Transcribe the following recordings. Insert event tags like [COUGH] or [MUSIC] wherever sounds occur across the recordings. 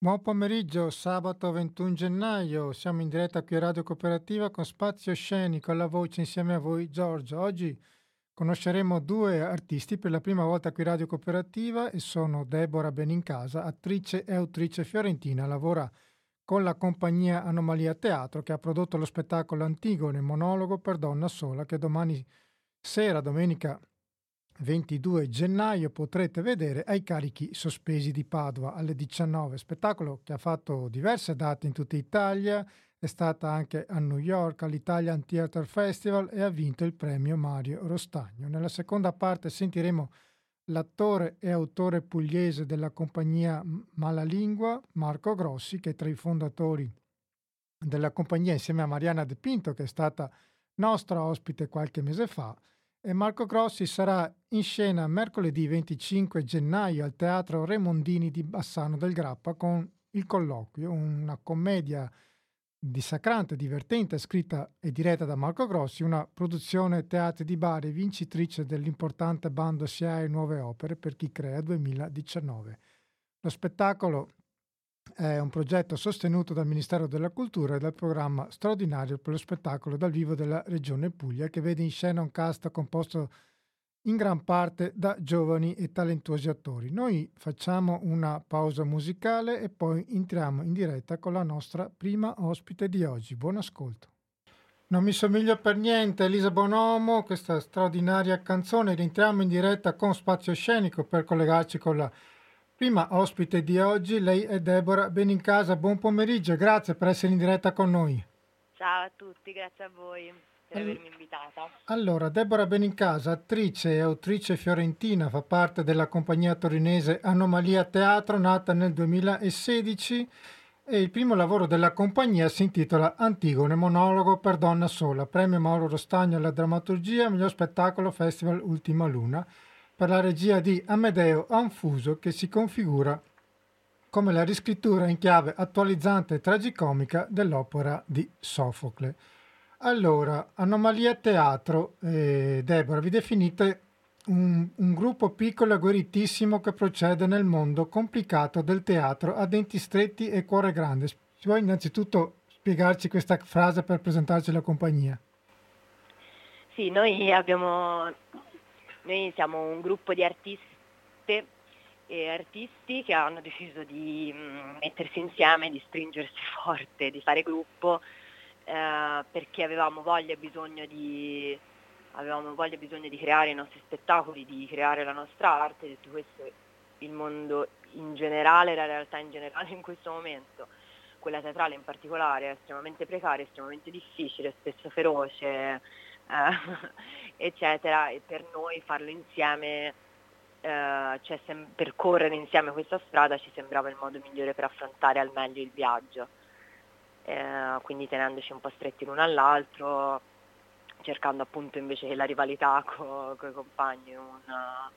Buon pomeriggio, sabato 21 gennaio, siamo in diretta qui a Radio Cooperativa con Spazio Scenico alla voce insieme a voi Giorgio. Oggi conosceremo due artisti per la prima volta qui a Radio Cooperativa e sono Deborah Benincasa, attrice e autrice fiorentina, lavora con la compagnia Anomalia Teatro che ha prodotto lo spettacolo Antigone, monologo per donna sola che domani sera, domenica 22 gennaio potrete vedere ai carichi sospesi di Padova alle 19. Spettacolo che ha fatto diverse date in tutta Italia, è stata anche a New York all'Italian Theatre Festival e ha vinto il premio Mario Rostagno. Nella seconda parte sentiremo l'attore e autore pugliese della compagnia Malalingua, Marco Grossi, che è tra i fondatori della compagnia insieme a Mariana De Pinto, che è stata nostra ospite qualche mese fa e Marco Grossi sarà in scena mercoledì 25 gennaio al Teatro Remondini di Bassano del Grappa con Il Colloquio, una commedia dissacrante, divertente, scritta e diretta da Marco Grossi, una produzione teatri di Bari vincitrice dell'importante bando SIAE Nuove Opere per chi crea 2019. Lo spettacolo è un progetto sostenuto dal Ministero della Cultura e dal programma straordinario per lo spettacolo dal vivo della Regione Puglia, che vede in scena un cast composto in gran parte da giovani e talentuosi attori. Noi facciamo una pausa musicale e poi entriamo in diretta con la nostra prima ospite di oggi. Buon ascolto. Non mi somiglio per niente, Elisa Bonomo, questa straordinaria canzone. Entriamo in diretta con Spazio Scenico per collegarci con la Prima ospite di oggi, lei è Deborah Benincasa. Buon pomeriggio, grazie per essere in diretta con noi. Ciao a tutti, grazie a voi per avermi invitata. Allora, Deborah Benincasa, attrice e autrice fiorentina, fa parte della compagnia torinese Anomalia Teatro, nata nel 2016 e il primo lavoro della compagnia si intitola Antigone, monologo per donna sola, premio Mauro Rostagno alla drammaturgia, miglior spettacolo Festival Ultima Luna per la regia di Amedeo Anfuso che si configura come la riscrittura in chiave attualizzante e tragicomica dell'opera di Sofocle. Allora, Anomalia Teatro, eh, Deborah, vi definite un, un, gruppo piccolo e gueritissimo che procede nel mondo complicato del teatro a denti stretti e cuore grande. Si vuoi innanzitutto spiegarci questa frase per presentarci la compagnia? Sì, noi abbiamo noi siamo un gruppo di artiste e artisti che hanno deciso di mm, mettersi insieme, di stringersi [LAUGHS] forte, di fare gruppo, eh, perché avevamo voglia e bisogno di avevamo voglia e bisogno di creare i nostri spettacoli, di creare la nostra arte, detto questo il mondo in generale, la realtà in generale [LAUGHS] in questo momento, quella teatrale in particolare, è estremamente precaria, estremamente difficile, spesso feroce, eh, eccetera, e per noi farlo insieme, eh, cioè sem- percorrere insieme questa strada ci sembrava il modo migliore per affrontare al meglio il viaggio. Eh, quindi tenendoci un po' stretti l'uno all'altro, cercando appunto invece che la rivalità [LAUGHS] con i compagni, una,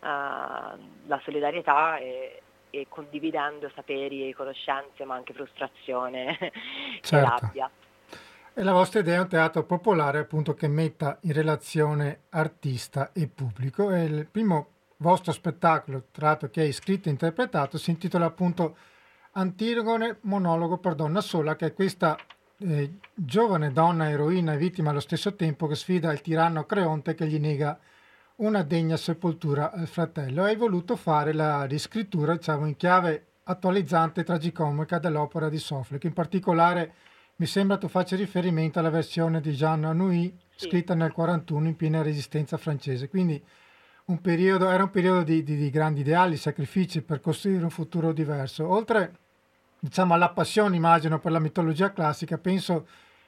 uh, la solidarietà e, e, condividendo saperi e conoscenze, ma anche frustrazione [LAUGHS] certo. e rabbia. E la vostra idea è un teatro popolare appunto che metta in relazione artista e pubblico e il primo vostro spettacolo, tra l'altro che hai scritto e interpretato, si intitola appunto Antigone, monologo per donna sola, che è questa eh, giovane donna eroina e vittima allo stesso tempo che sfida il tiranno Creonte che gli nega una degna sepoltura al fratello. Hai voluto fare la riscrittura, diciamo, in chiave attualizzante e tragicomica dell'opera di Sofocle, che in particolare mi sembra tu faccia riferimento alla versione di Jean Anouilh sì. scritta nel 41 in piena resistenza francese. Quindi un periodo, era un periodo di, di, di, grandi ideali, sacrifici per costruire un futuro diverso. Oltre diciamo, alla passione, immagino, per la mitologia classica, penso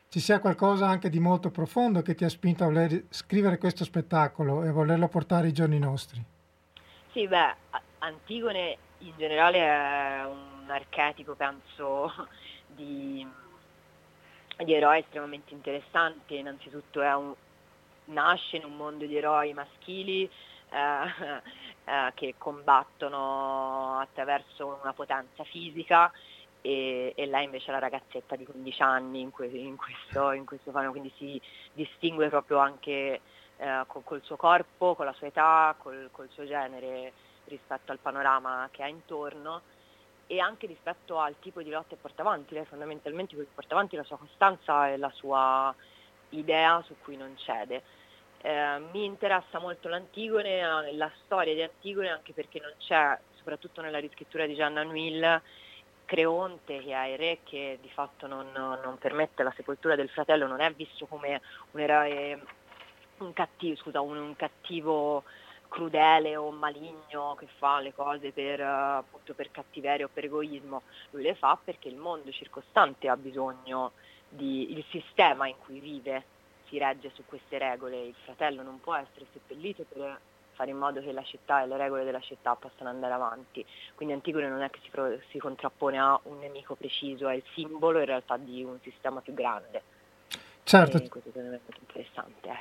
ci sia qualcosa anche di molto profondo che ti ha spinto a voler scrivere questo spettacolo e a volerlo portare ai giorni nostri. Sì, beh, Antigone in generale è un archetipo, penso, [LAUGHS] di di eroi estremamente interessante, innanzitutto un, nasce in un mondo di eroi maschili eh, [LAUGHS] eh, che combattono attraverso una potenza fisica e, e, lei invece è la ragazzetta di 15 anni in, que, in questo, in questo film, quindi si distingue proprio anche eh, col, col, suo corpo, con la sua età, col, col suo genere rispetto al panorama che ha intorno e anche rispetto al tipo di lotta che porta avanti. Lei fondamentalmente porta avanti la sua costanza e la sua idea su cui non cede. Eh, mi interessa molto l'Antigone, la storia di Antigone, anche perché non c'è, soprattutto nella riscrittura di Gianna Nuil, Creonte che è il re che di fatto non, non, permette la sepoltura del fratello, non è visto come un eroe, un cattivo, scusa, un, un cattivo crudele o maligno che fa le cose per, appunto, per cattiveria o per egoismo, lui le fa perché il mondo circostante ha bisogno di, il sistema in cui vive si regge su queste regole, il fratello non può essere seppellito per fare in modo che la città e le regole della città possano andare avanti. Quindi Antigone non è che si, si contrappone a un nemico preciso, è il simbolo in realtà di un sistema più grande. Certo. Ecco.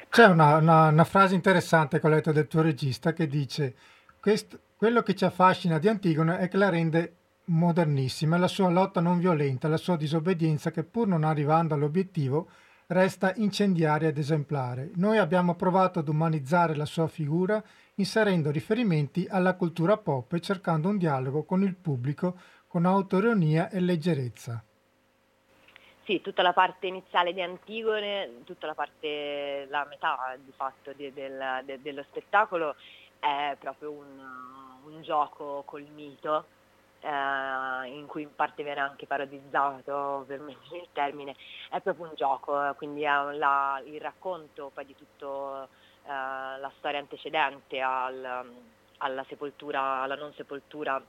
C'è una, una, una, frase interessante che ho letto del tuo regista che dice questo, quello che ci affascina di Antigone è che la rende modernissima, la sua lotta non violenta, la sua disobbedienza che pur non arrivando all'obiettivo resta incendiaria ed esemplare. Noi abbiamo provato ad umanizzare la sua figura inserendo riferimenti alla cultura pop e cercando un dialogo con il pubblico con autoironia e leggerezza. Sì, tutta la parte iniziale di Antigone, tutta la parte, la metà di fatto di, del, de, dello spettacolo è proprio un, un gioco col mito, eh, in cui in parte viene anche parodizzato, per me il termine, è proprio un gioco, eh, quindi è la, il racconto poi di tutta eh, la storia antecedente al, alla sepoltura, alla non sepoltura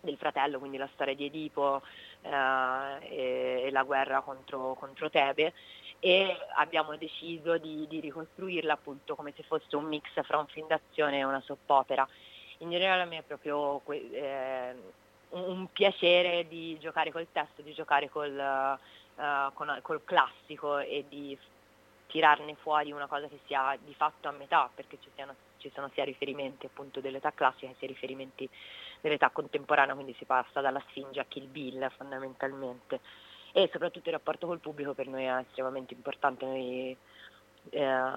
del fratello, quindi la storia di Edipo e, e, la guerra contro, contro, Tebe e abbiamo deciso di, di, ricostruirla appunto come se fosse un mix fra un film d'azione e una soppopera. In generale a me è proprio eh, un, piacere di giocare col testo, di giocare col, uh, con, col classico e di tirarne fuori una cosa che sia di fatto a metà, perché ci, siano, ci sono sia riferimenti appunto dell'età classica sia riferimenti dell'età contemporanea, quindi si passa dalla Sfinge a Kill Bill fondamentalmente. E soprattutto il rapporto col pubblico per noi è estremamente importante, noi eh,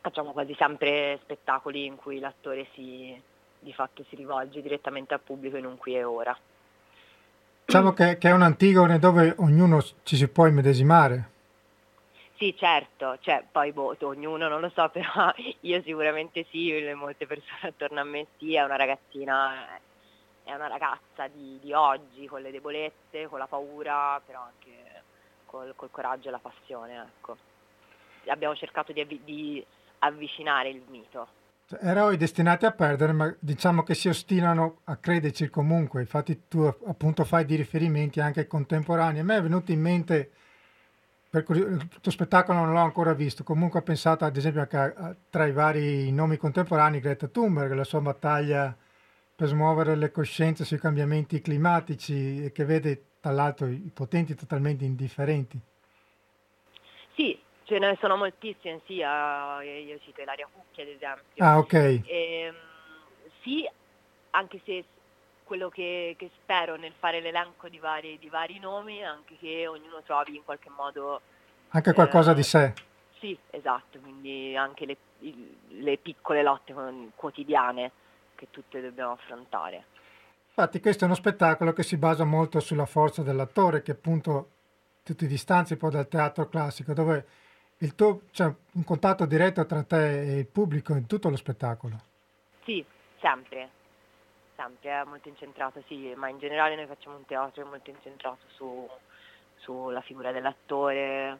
facciamo quasi sempre spettacoli in cui l'attore si, di fatto si rivolge direttamente al pubblico in un qui e ora. Diciamo che, che è un'Antigone dove ognuno ci si può immedesimare. Sì, certo, cioè, poi boh, ognuno non lo so, [LAUGHS] però io sicuramente sì, molte persone [LAUGHS] attorno a me sì, è una ragazzina, è una ragazza di, di oggi, con le debolezze, con la paura, però anche col, col coraggio e la passione, ecco. Abbiamo cercato di, avvi- di avvicinare il mito. Eroi destinati a perdere, ma diciamo che si ostinano a crederci comunque. Infatti tu appunto fai di riferimenti anche contemporanei. A me è venuto in mente per il tuo spettacolo non l'ho ancora visto, comunque ho pensato ad esempio anche tra i vari nomi contemporanei Greta Thunberg, la sua battaglia per smuovere le coscienze sui cambiamenti climatici e che vede tra l'altro i potenti totalmente indifferenti. Sì, ce ne sono moltissime, sì, io cito Ilaria Cucchi ad esempio. Ah, ok. E, ehm, sì, anche se quello che, che, spero nel fare l'elenco di vari, di vari, nomi, anche che ognuno trovi in qualche modo... Anche qualcosa eh, di sé. Sì, esatto, quindi anche le, le piccole lotte quotidiane che tutte dobbiamo affrontare. Infatti questo è uno spettacolo che si basa molto sulla forza dell'attore, che appunto tu ti distanzi un po' dal teatro classico, dove il tuo, c'è un contatto diretto tra te e il pubblico in tutto lo spettacolo. Sì, sempre, sempre, è molto incentrato, sì, ma in generale noi facciamo un teatro molto incentrato su, sulla figura dell'attore,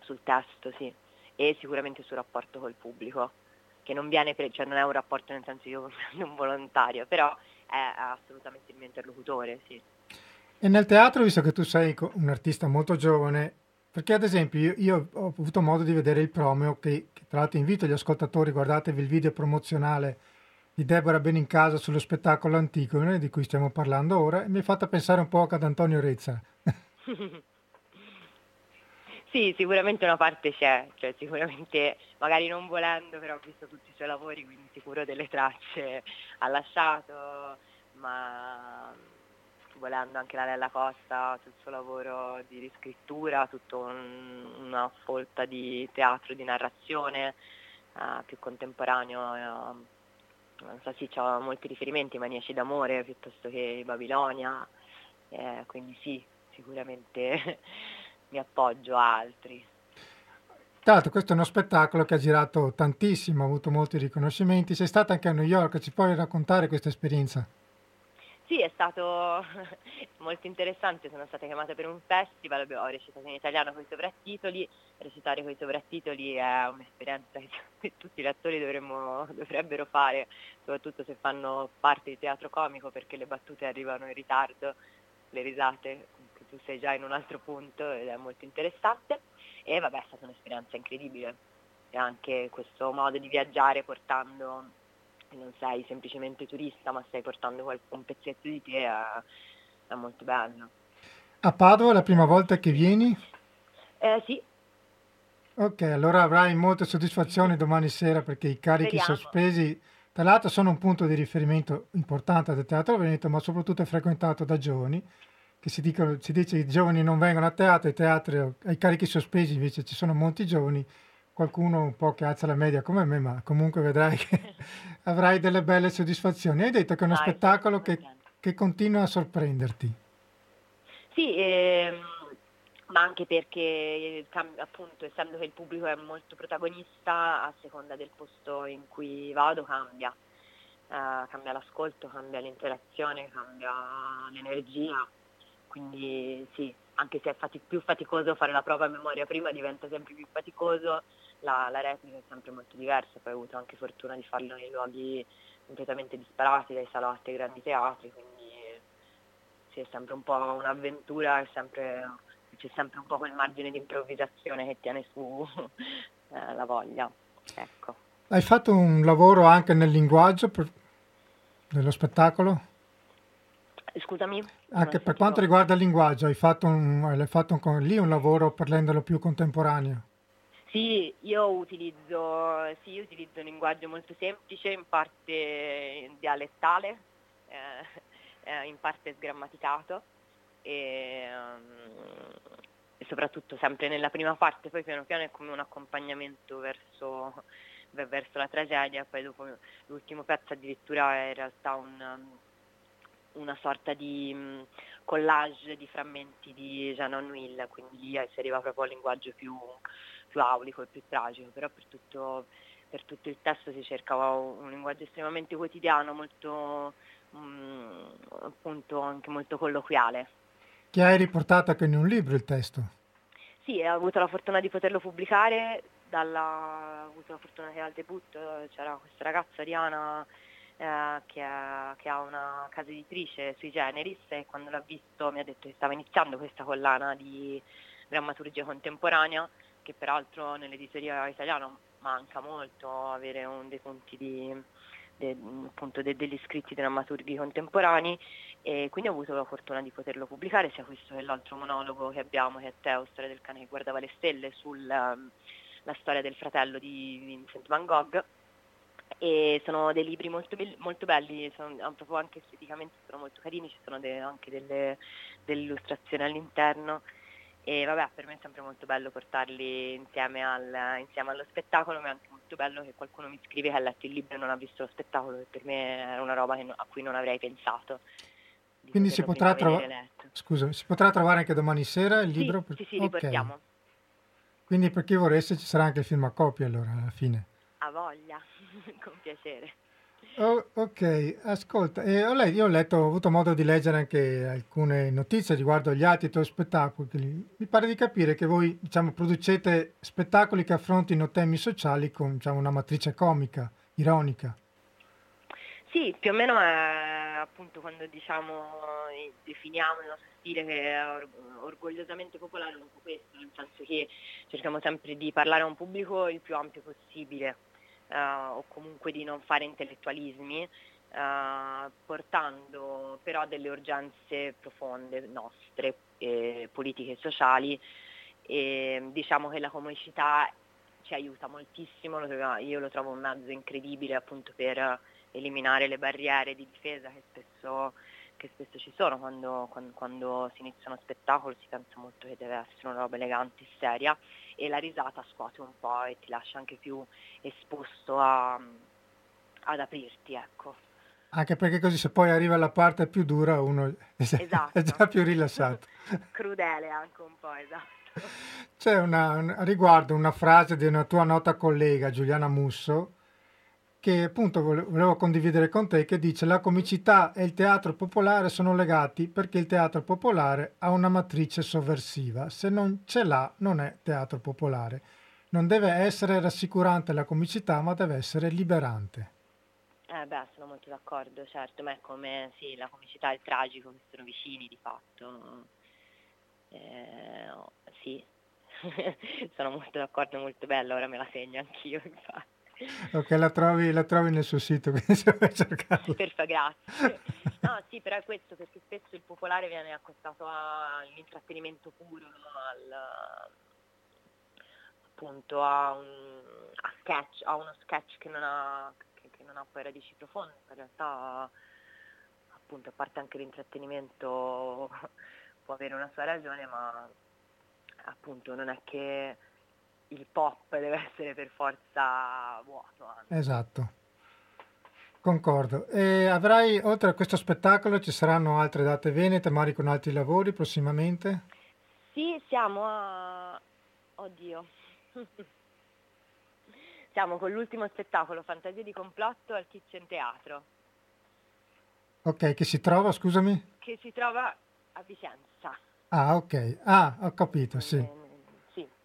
sul testo, sì, e sicuramente sul rapporto col pubblico, che non viene, pre- cioè non è un rapporto nel senso io [LAUGHS] prendo un volontario, però è assolutamente il mio interlocutore, sì. E nel teatro, visto che tu sei un artista molto giovane, perché ad esempio io, io, ho avuto modo di vedere il promeo, che, che tra l'altro invito gli ascoltatori, guardatevi il video promozionale di Deborah Benincasa sullo spettacolo Anticone di cui stiamo parlando ora e mi ha fatto pensare un po' ad Antonio Rezza. [LAUGHS] sì, sicuramente una parte c'è, cioè sicuramente magari non volendo però ho visto tutti i suoi lavori quindi sicuro delle tracce ha lasciato, ma volendo anche la Lella Costa sul suo lavoro di riscrittura, tutta un, una folta di teatro, di narrazione uh, più contemporaneo. Uh, non so, sì, ho molti riferimenti, Maniaci d'amore piuttosto che Babilonia, eh, quindi sì, sicuramente [LAUGHS] mi appoggio a altri. Tra l'altro questo è uno spettacolo che ha girato tantissimo, ha avuto molti riconoscimenti, sei stata anche a New York, ci puoi raccontare questa esperienza? Sì, è stato [LAUGHS] molto interessante, sono stata chiamata per un festival, ho recitato in italiano con i soprattitoli, recitare con i soprattitoli è un'esperienza [LAUGHS] che tutti gli attori dovremmo, dovrebbero fare, soprattutto se fanno parte di teatro comico perché le battute arrivano in ritardo, le risate, tu sei già in un altro punto ed è molto interessante. E vabbè è stata un'esperienza incredibile. E anche questo modo di viaggiare portando non sei semplicemente turista ma stai portando un pezzetto di te è, è molto bello. A Padova è la prima volta che vieni? Eh, sì. Ok, allora avrai molte soddisfazioni domani sera perché i carichi Speriamo. sospesi, tra l'altro sono un punto di riferimento importante del Teatro Veneto, ma soprattutto è frequentato da giovani, che si, dicono, si dice che i giovani non vengono a teatro, i teatri, ai carichi sospesi invece ci sono molti giovani qualcuno un po' che alza la media come me, ma comunque vedrai che [LAUGHS] avrai delle belle soddisfazioni. Hai detto che è uno Dai, spettacolo che, che, continua a sorprenderti. Sì, ehm, ma anche perché appunto essendo che il pubblico è molto protagonista, a seconda del posto in cui vado cambia. Uh, cambia l'ascolto, cambia l'interazione, cambia l'energia. Quindi sì, anche se è fati- più faticoso fare la prova a memoria prima diventa sempre più faticoso la, la replica è sempre molto diversa, poi ho avuto anche fortuna di farlo nei luoghi completamente disparati, dai salotti ai grandi teatri, quindi sì, è sempre un po' un'avventura, sempre, c'è sempre un po' quel margine di improvvisazione che tiene su [LAUGHS] eh, la voglia. Ecco. Hai fatto un lavoro anche nel linguaggio per, dello spettacolo? Scusami? Anche per quanto riguarda il linguaggio, hai fatto, un, hai fatto un, lì un lavoro per renderlo più contemporaneo? Sì, io utilizzo, sì, io utilizzo un linguaggio molto semplice, in parte dialettale, eh, eh, in parte sgrammaticato e, um, e, soprattutto sempre nella prima parte, poi piano piano è come un accompagnamento verso, verso la tragedia, poi dopo l'ultimo pezzo addirittura è in realtà un, una sorta di um, collage di frammenti di Jean Will, quindi si arriva proprio al linguaggio più più aulico e più tragico, però per tutto, per tutto il testo si cercava un linguaggio estremamente quotidiano, molto mm, appunto anche molto colloquiale. Che hai riportato anche in un libro il testo? Sì, ho avuto la fortuna di poterlo pubblicare, dalla, ho avuto la fortuna che al debutto c'era questa ragazza Diana eh, che, è, che, ha una casa editrice sui generis e quando l'ha visto mi ha detto che stava iniziando questa collana di drammaturgia contemporanea che peraltro nell'editoria italiana manca molto avere un, dei punti di, de, appunto de, degli scritti drammaturghi contemporanei e quindi ho avuto la fortuna di poterlo pubblicare sia questo che l'altro monologo che abbiamo che è Teo, storia del cane che guardava le stelle sulla um, storia del fratello di Vincent Van Gogh. E sono dei libri molto, molto belli, sono, proprio anche esteticamente sono molto carini, ci sono de, anche delle, delle illustrazioni all'interno e vabbè per me è sempre molto bello portarli insieme, al, insieme, allo spettacolo ma è anche molto bello che qualcuno mi scrive che ha letto il libro e non ha visto lo spettacolo che per me era una roba no, a cui non avrei pensato quindi si potrà, trova- Scusa, si potrà, trovare anche domani sera il sì, libro? Per... Sì, sì, li okay. portiamo. Quindi per chi voresse ci sarà anche il film a copia allora alla fine? A voglia, [LAUGHS] con piacere. Oh, ok, ascolta, eh, ho, io ho letto, ho avuto modo di leggere anche alcune notizie riguardo gli altri tuoi spettacoli. Mi pare di capire che voi diciamo, producete spettacoli che affrontino temi sociali con diciamo, una matrice comica, ironica. Sì, più o meno è appunto quando diciamo, definiamo il nostro stile che è orgogliosamente popolare un po' questo, nel senso che cerchiamo sempre di parlare a un pubblico il più ampio possibile o comunque di non fare intellettualismi, uh, portando però delle urgenze profonde nostre, eh, politiche e sociali. E, diciamo che la comicità ci aiuta moltissimo, io lo trovo un mezzo incredibile appunto per eliminare le barriere di difesa che spesso, che spesso ci sono quando, quando, quando, si inizia uno spettacolo, si pensa molto che deve essere una roba elegante e seria e la risata scuote un po' e ti lascia anche più esposto a, ad aprirti, ecco. Anche perché così se poi arriva la parte più dura uno esatto. è già [LAUGHS] più rilassato. [LAUGHS] Crudele anche un po', esatto. C'è una, un, riguardo una frase di una tua nota collega Giuliana Musso che appunto volevo condividere con te che dice la comicità e il teatro popolare sono legati perché il teatro popolare ha una matrice sovversiva, se non ce l'ha non è teatro popolare. Non deve essere rassicurante la comicità ma deve essere liberante. Eh beh, sono molto d'accordo, certo, ma è come sì, la comicità e il tragico che sono vicini di fatto. Eh, sì, [LAUGHS] sono molto d'accordo, molto bella, ora me la segno anch'io, infatti. Ok, la trovi, la trovi nel suo sito, [LAUGHS] quindi se vuoi cercarla. Perfetto, grazie. No, sì, però è questo, perché spesso il popolare viene accostato all'intrattenimento puro, al, appunto a, un, a, sketch, a uno sketch che non ha non ha poi radici profonde, in realtà appunto a parte anche l'intrattenimento [LAUGHS] può avere una sua ragione, ma appunto non è che il pop deve essere per forza vuoto. Anzi. Esatto. Concordo. E avrai, oltre a questo spettacolo, ci saranno altre date venete, magari con altri lavori prossimamente? Sì, siamo a... Oddio. [LAUGHS] Siamo con l'ultimo spettacolo Fantasie di complotto al Kitchen Teatro. Ok, che si trova, scusami? Che si trova a Vicenza. Ah, ok. Ah, ho capito, sì.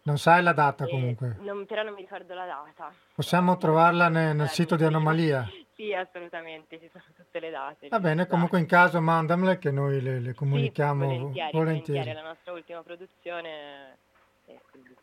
Non sai la data comunque? Non, però non mi ricordo la data. Possiamo trovarla nel, nel sito di Anomalia? Sì, assolutamente, ci sono tutte le date. Va bene, comunque in caso mandamele che noi le, le comunichiamo sì, volentieri, volentieri. volentieri. La nostra ultima produzione, eh, quindi.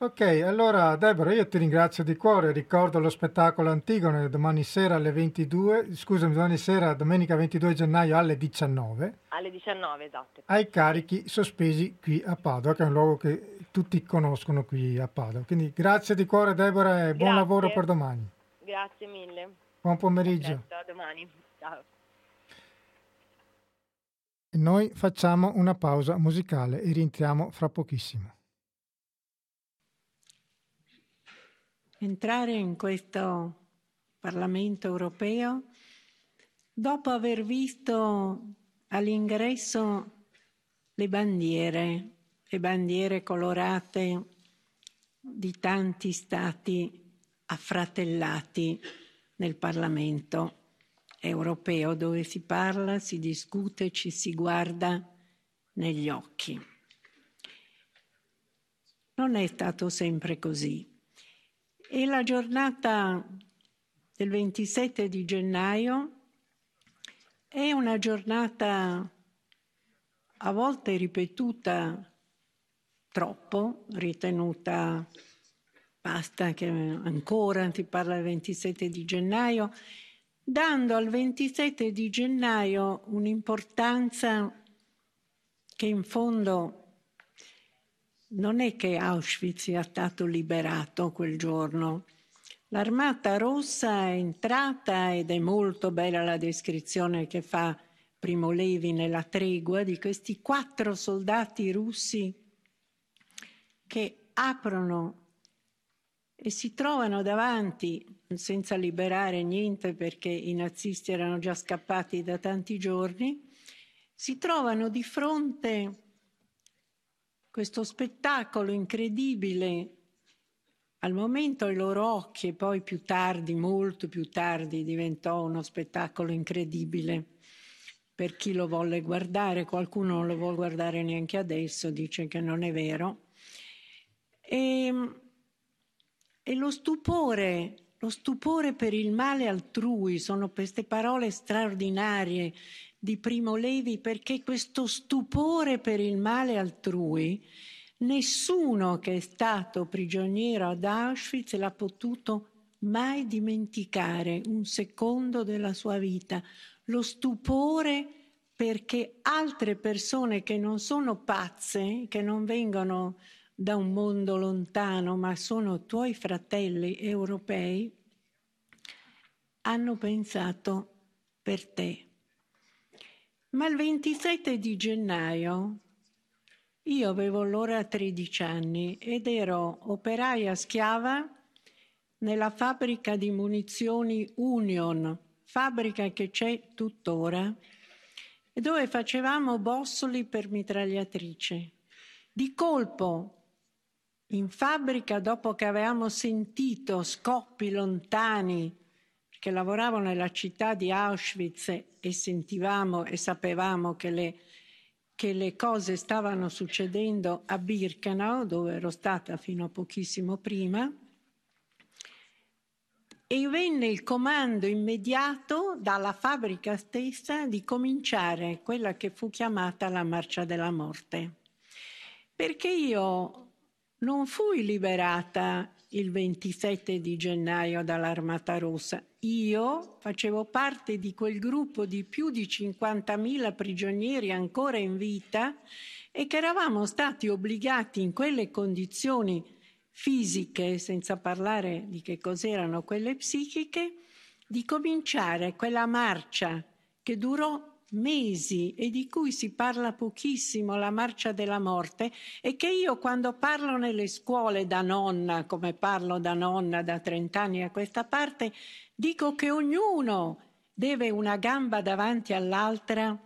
Ok, allora Deborah, io ti ringrazio di cuore, ricordo lo spettacolo Antigone domani sera alle 22, scusami, domani sera, domenica 22 gennaio alle 19. Alle 19, esatto. Ai carichi sospesi qui a Padova, che è un luogo che tutti conoscono qui a Padova. Quindi grazie di cuore Deborah e grazie. buon lavoro per domani. Grazie mille. Buon pomeriggio. a domani. Ciao. Noi facciamo una pausa musicale e rientriamo fra pochissimo. Entrare in questo Parlamento europeo dopo aver visto all'ingresso le bandiere, le bandiere colorate di tanti stati affratellati nel Parlamento europeo dove si parla, si discute, ci si guarda negli occhi. Non è stato sempre così. E la giornata del 27 di gennaio è una giornata a volte ripetuta troppo, ritenuta basta che ancora si parla del 27 di gennaio, dando al 27 di gennaio un'importanza che in fondo non è che Auschwitz sia stato liberato quel giorno. L'Armata Rossa è entrata ed è molto bella la descrizione che fa Primo Levi nella tregua di questi quattro soldati russi che aprono e si trovano davanti, senza liberare niente perché i nazisti erano già scappati da tanti giorni, si trovano di fronte questo spettacolo incredibile. Al momento ai loro occhi e poi più tardi, molto più tardi, diventò uno spettacolo incredibile per chi lo volle guardare, qualcuno non lo vuole guardare neanche adesso, dice che non è vero. E, ehm, e lo stupore, lo stupore per il male altrui, sono queste parole straordinarie di Primo Levi perché questo stupore per il male altrui, nessuno che è stato prigioniero ad Auschwitz l'ha potuto mai dimenticare un secondo della sua vita. Lo stupore perché altre persone che non sono pazze, che non vengono da un mondo lontano, ma sono tuoi fratelli europei, hanno pensato per te. Ma il 27 di gennaio io avevo allora 13 anni ed ero operaia schiava nella fabbrica di munizioni Union, fabbrica che c'è tuttora, dove facevamo bossoli per mitragliatrice. Di colpo, in fabbrica, dopo che avevamo sentito scoppi lontani, perché lavoravo nella città di Auschwitz e sentivamo e sapevamo che le, che le cose stavano succedendo a Birkenau, dove ero stata fino a pochissimo prima, e venne il comando immediato dalla fabbrica stessa di cominciare quella che fu chiamata la marcia della morte. Perché io non fui liberata il 27 di gennaio dall'Armata Rossa. Io facevo parte di quel gruppo di più di 50.000 prigionieri ancora in vita e che eravamo stati obbligati in quelle condizioni fisiche, senza parlare di che cos'erano quelle psichiche, di cominciare quella marcia che durò mesi e di cui si parla pochissimo, la marcia della morte, e che io quando parlo nelle scuole da nonna, come parlo da nonna da 30 anni a questa parte, dico che ognuno deve una gamba davanti all'altra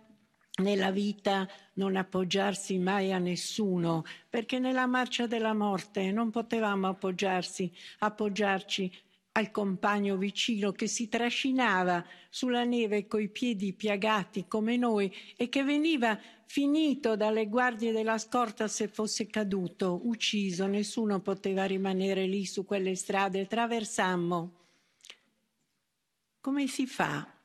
nella vita non appoggiarsi mai a nessuno, perché nella marcia della morte non potevamo appoggiarsi, appoggiarci al compagno vicino che si trascinava sulla neve coi piedi piagati come noi e che veniva finito dalle guardie della scorta se fosse caduto, ucciso, nessuno poteva rimanere lì su quelle strade, traversammo. Come si fa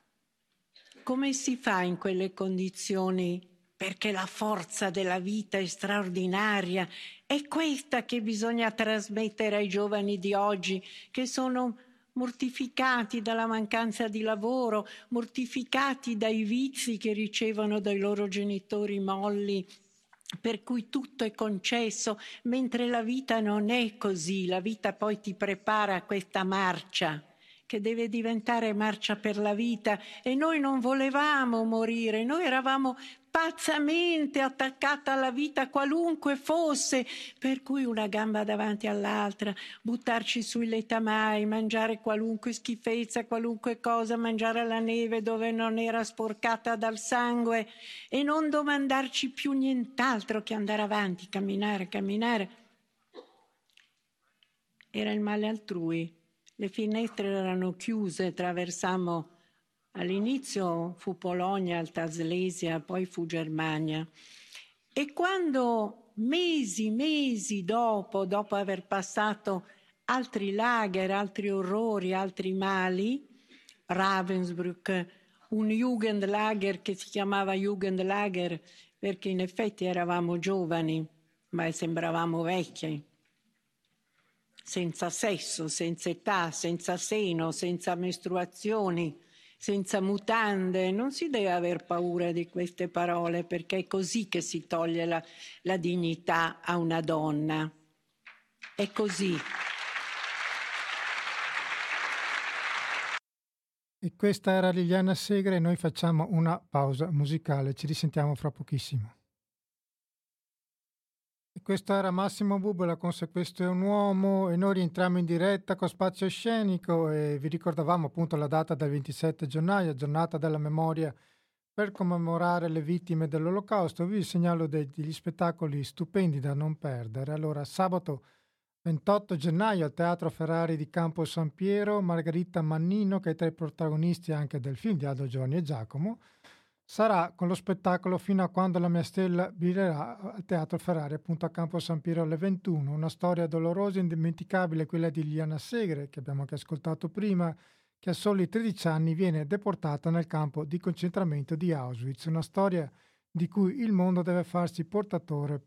come si fa in quelle condizioni? Perché la forza della vita è straordinaria. È questa che bisogna trasmettere ai giovani di oggi, che sono mortificati dalla mancanza di lavoro, mortificati dai vizi che ricevono dai loro genitori molli, per cui tutto è concesso, mentre la vita non è così, la vita poi ti prepara a questa marcia che deve diventare marcia per la vita e noi non volevamo morire, noi eravamo pazzamente attaccata alla vita qualunque fosse, per cui una gamba davanti all'altra, buttarci sui letamai, mangiare qualunque schifezza, qualunque cosa, mangiare la neve dove non era sporcata dal sangue e non domandarci più nient'altro che andare avanti, camminare, camminare. Era il male altrui le finestre erano chiuse, traversammo, all'inizio fu Polonia, Alta Slesia, poi fu Germania. E quando mesi, mesi dopo, dopo aver passato altri lager, altri orrori, altri mali, Ravensbrück, un Jugendlager che si chiamava Jugendlager perché in effetti eravamo giovani, ma sembravamo vecchi senza sesso, senza età, senza seno, senza mestruazioni, senza mutande. Non si deve aver paura di queste parole perché è così che si toglie la, la dignità a una donna. È così. E questa era Liliana Segre e noi facciamo una pausa musicale. Ci risentiamo fra pochissimo. Questo era Massimo Bubola con Se questo è un uomo e noi rientriamo in diretta con Spazio Scenico e vi ricordavamo appunto la data del 27 gennaio, giornata della memoria per commemorare le vittime dell'olocausto. Vi segnalo degli spettacoli stupendi da non perdere. Allora, sabato 28 gennaio al Teatro Ferrari di Campo San Piero, Margherita Mannino, che è tra i protagonisti anche del film di Aldo Giovanni e Giacomo, sarà con lo spettacolo fino a quando la mia stella brillerà al Teatro Ferrari, appunto a Campo San Piero alle 21. Una storia dolorosa e indimenticabile, quella di Liliana Segre, che abbiamo anche ascoltato prima, che a soli 13 anni viene deportata nel campo di concentramento di Auschwitz. Una storia di cui il mondo deve farsi portatore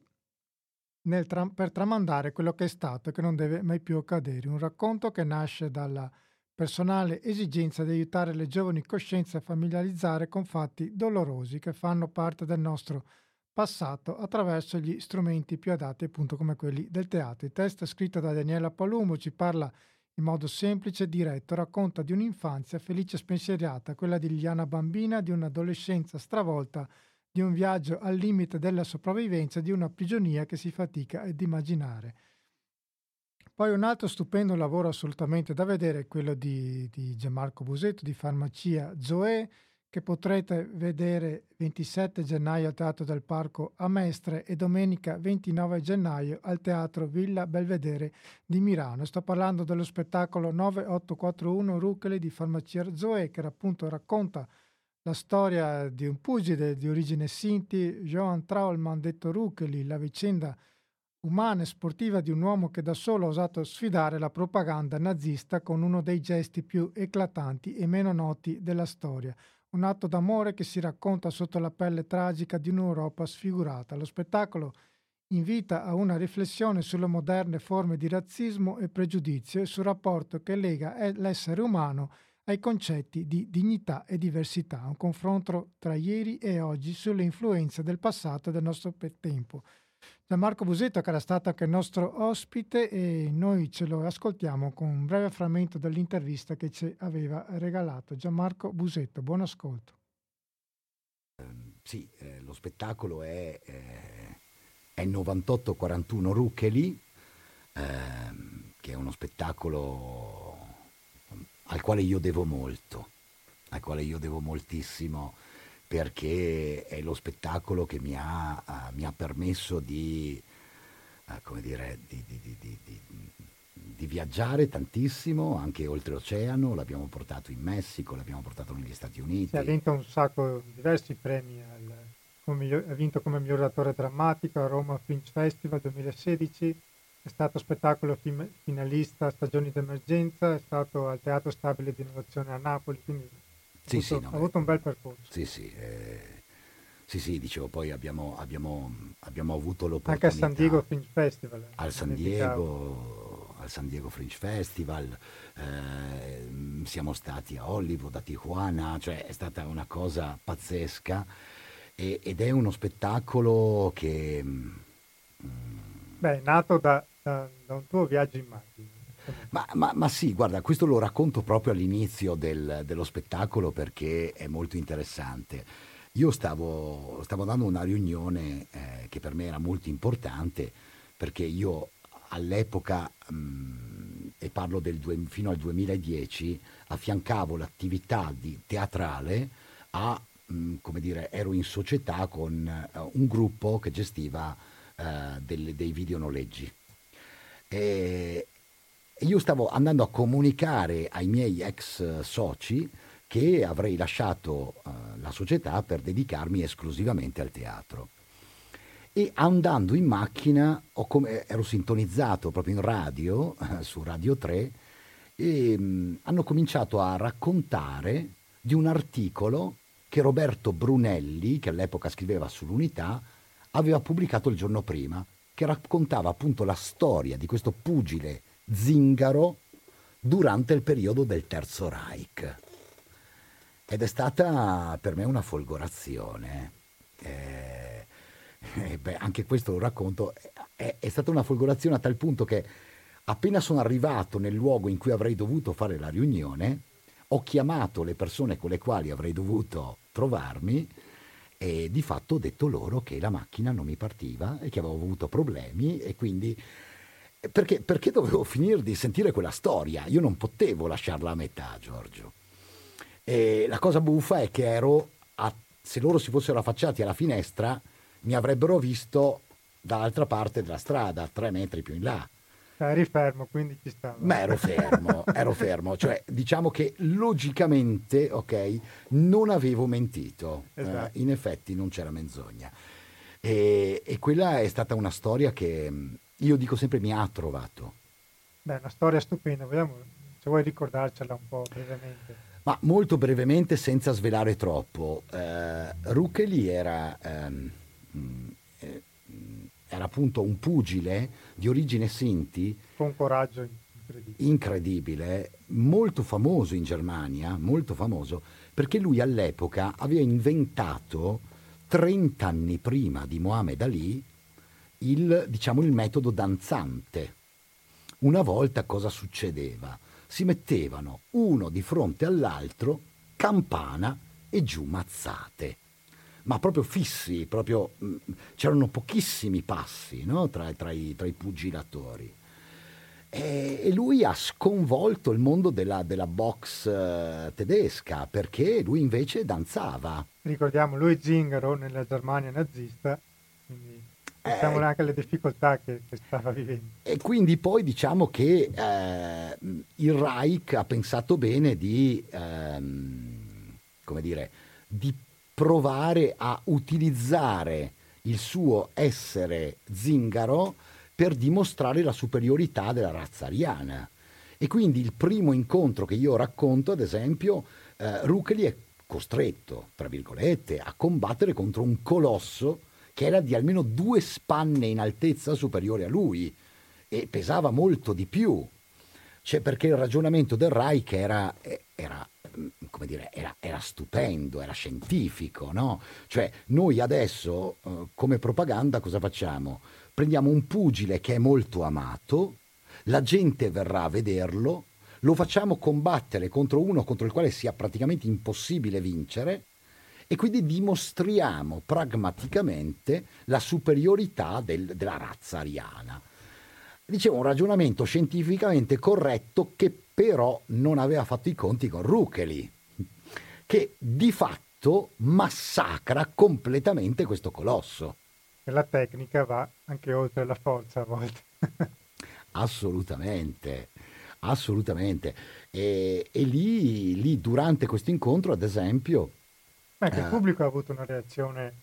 tra- per tramandare quello che è stato e che non deve mai più accadere. Un racconto che nasce dalla personale esigenza di aiutare le giovani coscienze a familiarizzare con fatti dolorosi che fanno parte del nostro passato attraverso gli strumenti più adatti appunto come quelli del teatro. Il testo scritto da Daniela Palumbo ci parla in modo semplice e diretto, racconta di un'infanzia felice e spensierata, quella di Liliana bambina, di un'adolescenza stravolta, di un viaggio al limite della sopravvivenza, di una prigionia che si fatica ad immaginare. Poi un altro stupendo lavoro assolutamente da vedere è quello di, di Gianmarco Busetto di Farmacia Zoe, che potrete vedere 27 gennaio al Teatro del Parco a Mestre e domenica 29 gennaio al Teatro Villa Belvedere di Milano. Sto parlando dello spettacolo 9841 Ruccheli di Farmacia Zoe, che appunto racconta la storia di un pugile di origine sinti, Johan Traulmann, detto Ruccheli, la vicenda umana e sportiva di un uomo che da solo ha osato sfidare la propaganda nazista con uno dei gesti più eclatanti e meno noti della storia. Un atto d'amore che si racconta sotto la pelle tragica di un'Europa sfigurata. Lo spettacolo invita a una riflessione sulle moderne forme di razzismo e pregiudizio e sul rapporto che lega l'essere umano ai concetti di dignità e diversità, un confronto tra ieri e oggi sulle influenze del passato e del nostro tempo. Gianmarco Busetto che era stato anche il nostro ospite e noi ce lo ascoltiamo con un breve frammento dell'intervista che ci aveva regalato. Gianmarco Busetto, buon ascolto. Eh, sì, eh, lo spettacolo è, eh, è 9841 Ruccheli, ehm, che è uno spettacolo al quale io devo molto, al quale io devo moltissimo perché è lo spettacolo che mi ha, uh, mi ha permesso di, uh, come dire, di, di, di, viaggiare tantissimo, anche oltreoceano, l'abbiamo portato in Messico, l'abbiamo portato negli Stati Uniti. Ha vinto un sacco, diversi premi, al, miglior, ha vinto come miglior attore drammatico a Roma Fringe Festival 2016, è stato spettacolo finalista Stagioni d'emergenza, è stato al Teatro Stabile di Innovazione a Napoli, quindi sì, avuto, sì, no, ha avuto un bel percorso. Sì, sì, eh, sì, sì, dicevo, poi abbiamo, abbiamo, abbiamo avuto l'opportunità... Anche a San Diego Fringe Festival. Eh, al San Diego, al San Diego Fringe Festival, eh, siamo stati a Hollywood, a Tijuana, cioè è stata una cosa pazzesca e, ed è uno spettacolo che... Mm, Beh, è nato da, da, da un tuo viaggio in macchina. Ma, ma, ma, sì, guarda, questo lo racconto proprio all'inizio del, dello spettacolo perché è molto interessante. Io stavo, stavo dando una riunione eh, che per me era molto importante perché io all'epoca, mh, mm, e parlo due, fino al 2010, affiancavo l'attività di teatrale a, mh, mm, come dire, ero in società con uh, un gruppo che gestiva uh, delle, dei videonoleggi. E, io stavo andando a comunicare ai miei ex soci che avrei lasciato uh, la società per dedicarmi esclusivamente al teatro. E andando in macchina come, ero sintonizzato proprio in radio, uh, su Radio 3, e um, hanno cominciato a raccontare di un articolo che Roberto Brunelli, che all'epoca scriveva sull'Unità, aveva pubblicato il giorno prima, che raccontava appunto la storia di questo pugile zingaro durante il periodo del Terzo Reich. Ed è stata per me una folgorazione. Eh, eh, beh, anche questo lo racconto. È, è stata una folgorazione a tal punto che appena sono arrivato nel luogo in cui avrei dovuto fare la riunione, ho chiamato le persone con le quali avrei dovuto trovarmi e di fatto ho detto loro che la macchina non mi partiva e che avevo avuto problemi e quindi perché, perché dovevo finire di sentire quella storia? Io non potevo lasciarla a metà, Giorgio. E la cosa buffa è che ero, a, se loro si fossero affacciati alla finestra, mi avrebbero visto dall'altra parte della strada, tre metri più in là. Eri fermo, quindi ci stava. Ma ero fermo, [LAUGHS] ero fermo, cioè diciamo che logicamente, ok, non avevo mentito. Esatto. Eh, in effetti non c'era menzogna. E, e, quella è stata una storia che io dico sempre mi ha trovato. Beh, una storia stupenda, vediamo se vuoi ricordarcela un po' brevemente. Ma molto brevemente, senza svelare troppo. Eh, Ruccoli era, ehm, eh, era appunto un pugile di origine Sinti. Con un coraggio incredibile. incredibile. molto famoso in Germania, molto famoso, perché lui all'epoca aveva inventato, 30 anni prima di Mohammed Ali, il, diciamo, il metodo danzante. Una volta cosa succedeva? Si mettevano uno di fronte all'altro, campana e giù mazzate. Ma proprio fissi, proprio, mm, c'erano pochissimi passi no? tra, tra, i, tra i pugilatori. E, e lui ha sconvolto il mondo della, della box uh, tedesca perché lui invece danzava. Ricordiamo, lui Zingaro nella Germania nazista, quindi Pensiamo eh, anche alle difficoltà che, che, stava vivendo. E quindi poi diciamo che eh, il Reich ha pensato bene di, ehm, come dire, di provare a utilizzare il suo essere zingaro per dimostrare la superiorità della razza ariana. E quindi il primo incontro che io racconto, ad esempio, eh, Rucheli è costretto, tra virgolette, a combattere contro un colosso che era di almeno due spanne in altezza superiore a lui e pesava molto di più. Cioè perché il ragionamento del Reich era, era come dire, era, era, stupendo, era scientifico, no? Cioè noi adesso eh, come propaganda cosa facciamo? Prendiamo un pugile che è molto amato, la gente verrà a vederlo, lo facciamo combattere contro uno contro il quale sia praticamente impossibile vincere e quindi dimostriamo pragmaticamente la superiorità del, della razza ariana. Dicevo un ragionamento scientificamente corretto che però non aveva fatto i conti con Rucheli, che di fatto massacra completamente questo colosso. E la tecnica va anche oltre la forza a volte. [LAUGHS] assolutamente, assolutamente. E, e lì, lì, durante questo incontro, ad esempio, Beh, il eh. pubblico ha avuto una reazione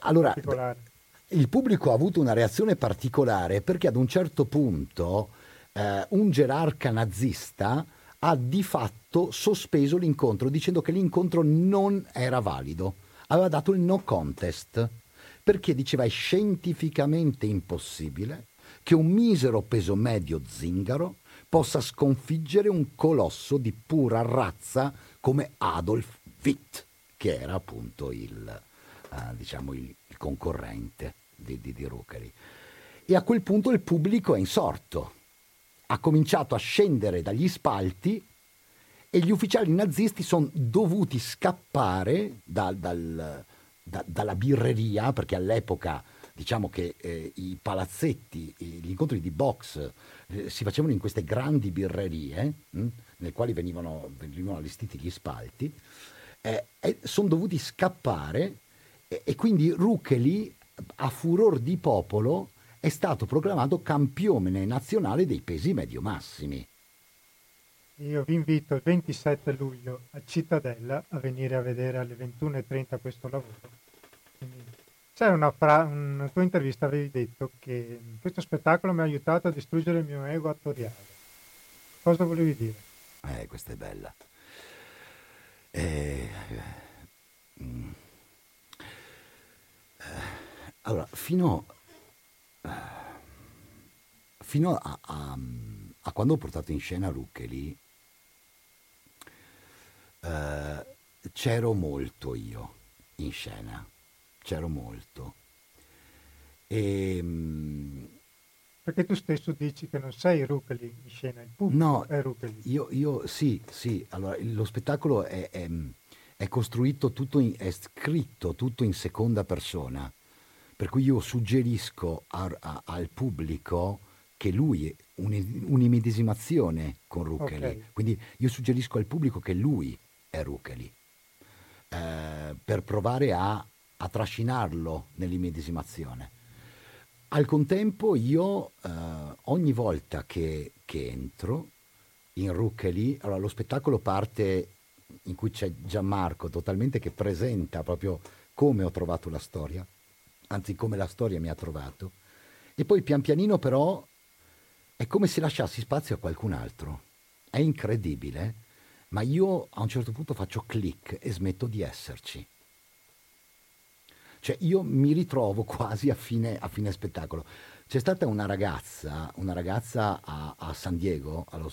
allora, particolare. Il pubblico ha avuto una reazione particolare perché ad un certo punto eh, un gerarca nazista ha di fatto sospeso l'incontro dicendo che l'incontro non era valido. Aveva dato il no contest perché diceva è scientificamente impossibile che un misero peso medio zingaro possa sconfiggere un colosso di pura razza come Adolf Witt che era appunto il, uh, diciamo il, il concorrente di, di, di Rucari. E a quel punto il pubblico è insorto, ha cominciato a scendere dagli spalti e gli ufficiali nazisti sono dovuti scappare dal, dal, da, dalla birreria, perché all'epoca diciamo che eh, i palazzetti, gli incontri di box eh, si facevano in queste grandi birrerie, mh, nelle quali venivano, venivano allestiti gli spalti, eh, eh, sono dovuti scappare e, e quindi Rucheli, a furor di popolo, è stato proclamato campione nazionale dei pesi medio-massimi. Io vi invito il 27 luglio a Cittadella a venire a vedere alle 21.30 questo lavoro. C'è una, fra- una tua intervista, avevi detto che questo spettacolo mi ha aiutato a distruggere il mio ego attoriale. Cosa volevi dire? Eh, questa è bella. Eh, eh, allora, fino, eh, fino a, a, a, quando ho portato in scena Ruccheli, eh, c'ero molto io in scena, c'ero molto. E, mm, perché tu stesso dici che non sei Rucoli in scena, il pubblico no, è Rucoli. Io, io sì, sì, allora lo spettacolo è, è, è costruito tutto, in, è scritto tutto in seconda persona, per cui io suggerisco a, a, al pubblico che lui è un, un'immedesimazione con Rucoli, okay. quindi io suggerisco al pubblico che lui è Rucoli, eh, per provare a, a trascinarlo nell'immedesimazione. Al contempo io eh, ogni volta che, che, entro in Ruccheli, allora lo spettacolo parte in cui c'è Gianmarco totalmente che presenta proprio come ho trovato la storia, anzi come la storia mi ha trovato, e poi pian pianino però è come se lasciassi spazio a qualcun altro. È incredibile, ma io a un certo punto faccio click e smetto di esserci. Cioè io mi ritrovo quasi a fine, a fine spettacolo. C'è stata una ragazza, una ragazza a, a San Diego, allo,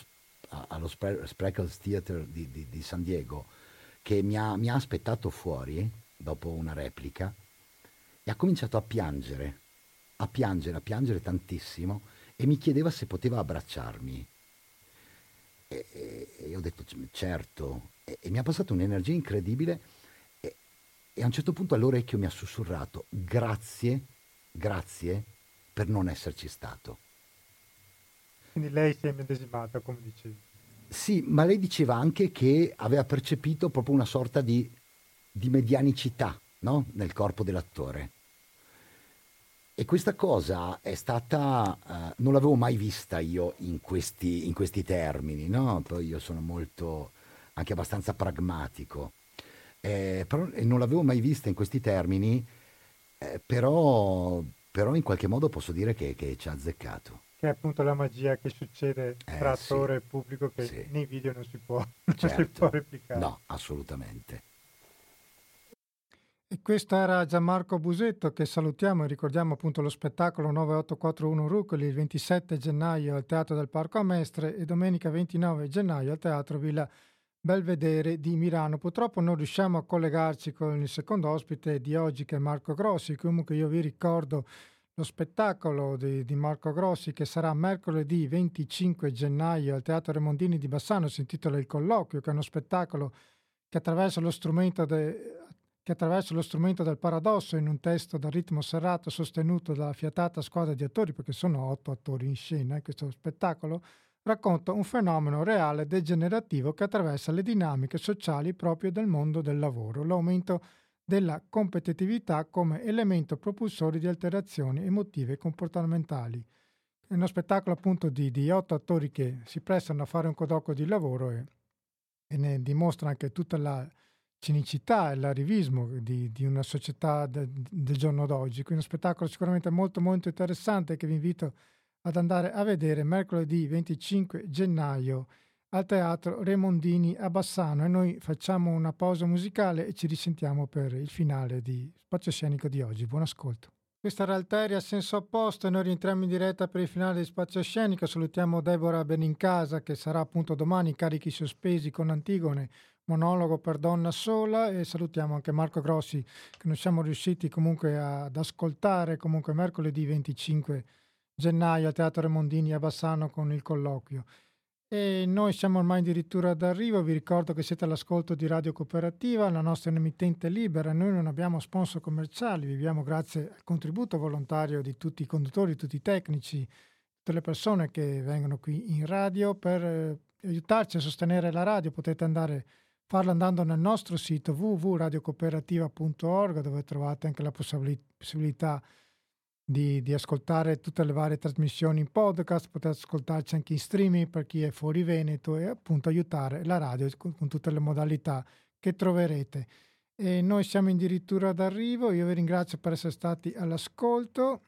allo Spreckles Theater di, di, di, San Diego, che mi ha, mi ha aspettato fuori dopo una replica e ha cominciato a piangere, a piangere, a piangere tantissimo e mi chiedeva se poteva abbracciarmi. E, e, e ho detto certo, e, e mi ha passato un'energia incredibile e a un certo punto all'orecchio mi ha sussurrato grazie, grazie per non esserci stato. Quindi lei si è medesimata, come dicevi. Sì, ma lei diceva anche che aveva percepito proprio una sorta di, di medianicità no? nel corpo dell'attore. E questa cosa è stata, uh, non l'avevo mai vista io in questi, in questi termini, no? Poi io sono molto, anche abbastanza pragmatico, eh, però non l'avevo mai vista in questi termini, eh, però, però, in qualche modo posso dire che, che, ci ha azzeccato. Che è appunto la magia che succede eh, tra attore sì, e pubblico che sì. nei video non si può, [LAUGHS] non certo. si può replicare. No, assolutamente. E questo era Gianmarco Busetto che salutiamo e ricordiamo appunto lo spettacolo 9841 Rucoli il 27 gennaio al Teatro del Parco a Mestre e domenica 29 gennaio al Teatro Villa Belvedere di Milano. Purtroppo non riusciamo a collegarci con il secondo ospite di oggi che è Marco Grossi, comunque io vi ricordo lo spettacolo di, di Marco Grossi che sarà mercoledì 25 gennaio al Teatro Remondini di Bassano, si intitola Il Colloquio, che è uno spettacolo che attraverso lo strumento de, che attraverso lo strumento del paradosso in un testo dal ritmo serrato sostenuto dalla fiatata squadra di attori, perché sono otto attori in scena in questo spettacolo, racconta un fenomeno reale degenerativo che attraversa le dinamiche sociali proprio del mondo del lavoro, l'aumento della competitività come elemento propulsore di alterazioni emotive e comportamentali. È uno spettacolo appunto di, di otto attori che si prestano a fare un codocco di lavoro e, e ne dimostra anche tutta la cinicità e l'arrivismo di, di una società de, del giorno d'oggi. Quindi uno spettacolo sicuramente molto molto interessante che vi invito ad andare a vedere mercoledì 25 gennaio al Teatro Remondini a Bassano e noi facciamo una pausa musicale e ci risentiamo per il finale di Spazio Scenico di oggi. Buon ascolto. Questa era Alteria a senso opposto e noi rientriamo in diretta per il finale di Spazio Scenico. Salutiamo Deborah Benincasa che sarà appunto domani carichi sospesi con Antigone monologo per donna sola e salutiamo anche Marco Grossi che non siamo riusciti comunque ad ascoltare comunque mercoledì 25 gennaio al Teatro Remondini a Bassano con il colloquio. E noi siamo ormai addirittura d'arrivo, vi ricordo che siete all'ascolto di Radio Cooperativa, la nostra emittente libera, noi non abbiamo sponsor commerciali, viviamo grazie al contributo volontario di tutti i conduttori, tutti i tecnici, tutte le persone che vengono qui in radio per eh, aiutarci a sostenere la radio, potete andare farlo andando nel nostro sito www.radiocooperativa.org dove trovate anche la possibilità di, di, ascoltare tutte le varie trasmissioni in podcast, potete ascoltarci anche in streaming per chi è fuori Veneto e appunto aiutare la radio con, con tutte le modalità che troverete. E noi siamo addirittura d'arrivo, io vi ringrazio per essere stati all'ascolto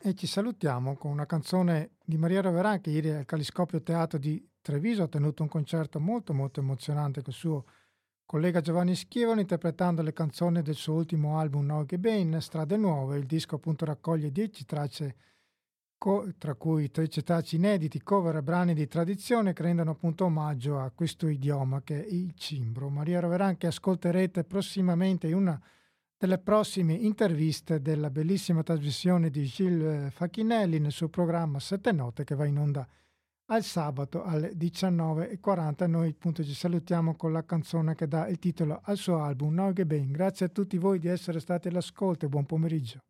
e ci salutiamo con una canzone di Maria Roveran che ieri al Caliscopio Teatro di Treviso ha tenuto un concerto molto molto emozionante con il suo collega Giovanni Schiavone interpretando le canzoni del suo ultimo album Noche Ben, Strade Nuove. Il disco appunto raccoglie dieci tracce, co- tra cui 13 tracce inediti, cover e brani di tradizione che rendono appunto omaggio a questo idioma che è il cimbro. Maria Roveran che ascolterete prossimamente in una delle prossime interviste della bellissima trasmissione di Gilles Facchinelli nel suo programma Sette Note che va in onda al sabato alle 19.40. Noi appunto ci salutiamo con la canzone che dà il titolo al suo album Noge Ben. Grazie a tutti voi di essere stati all'ascolto e buon pomeriggio.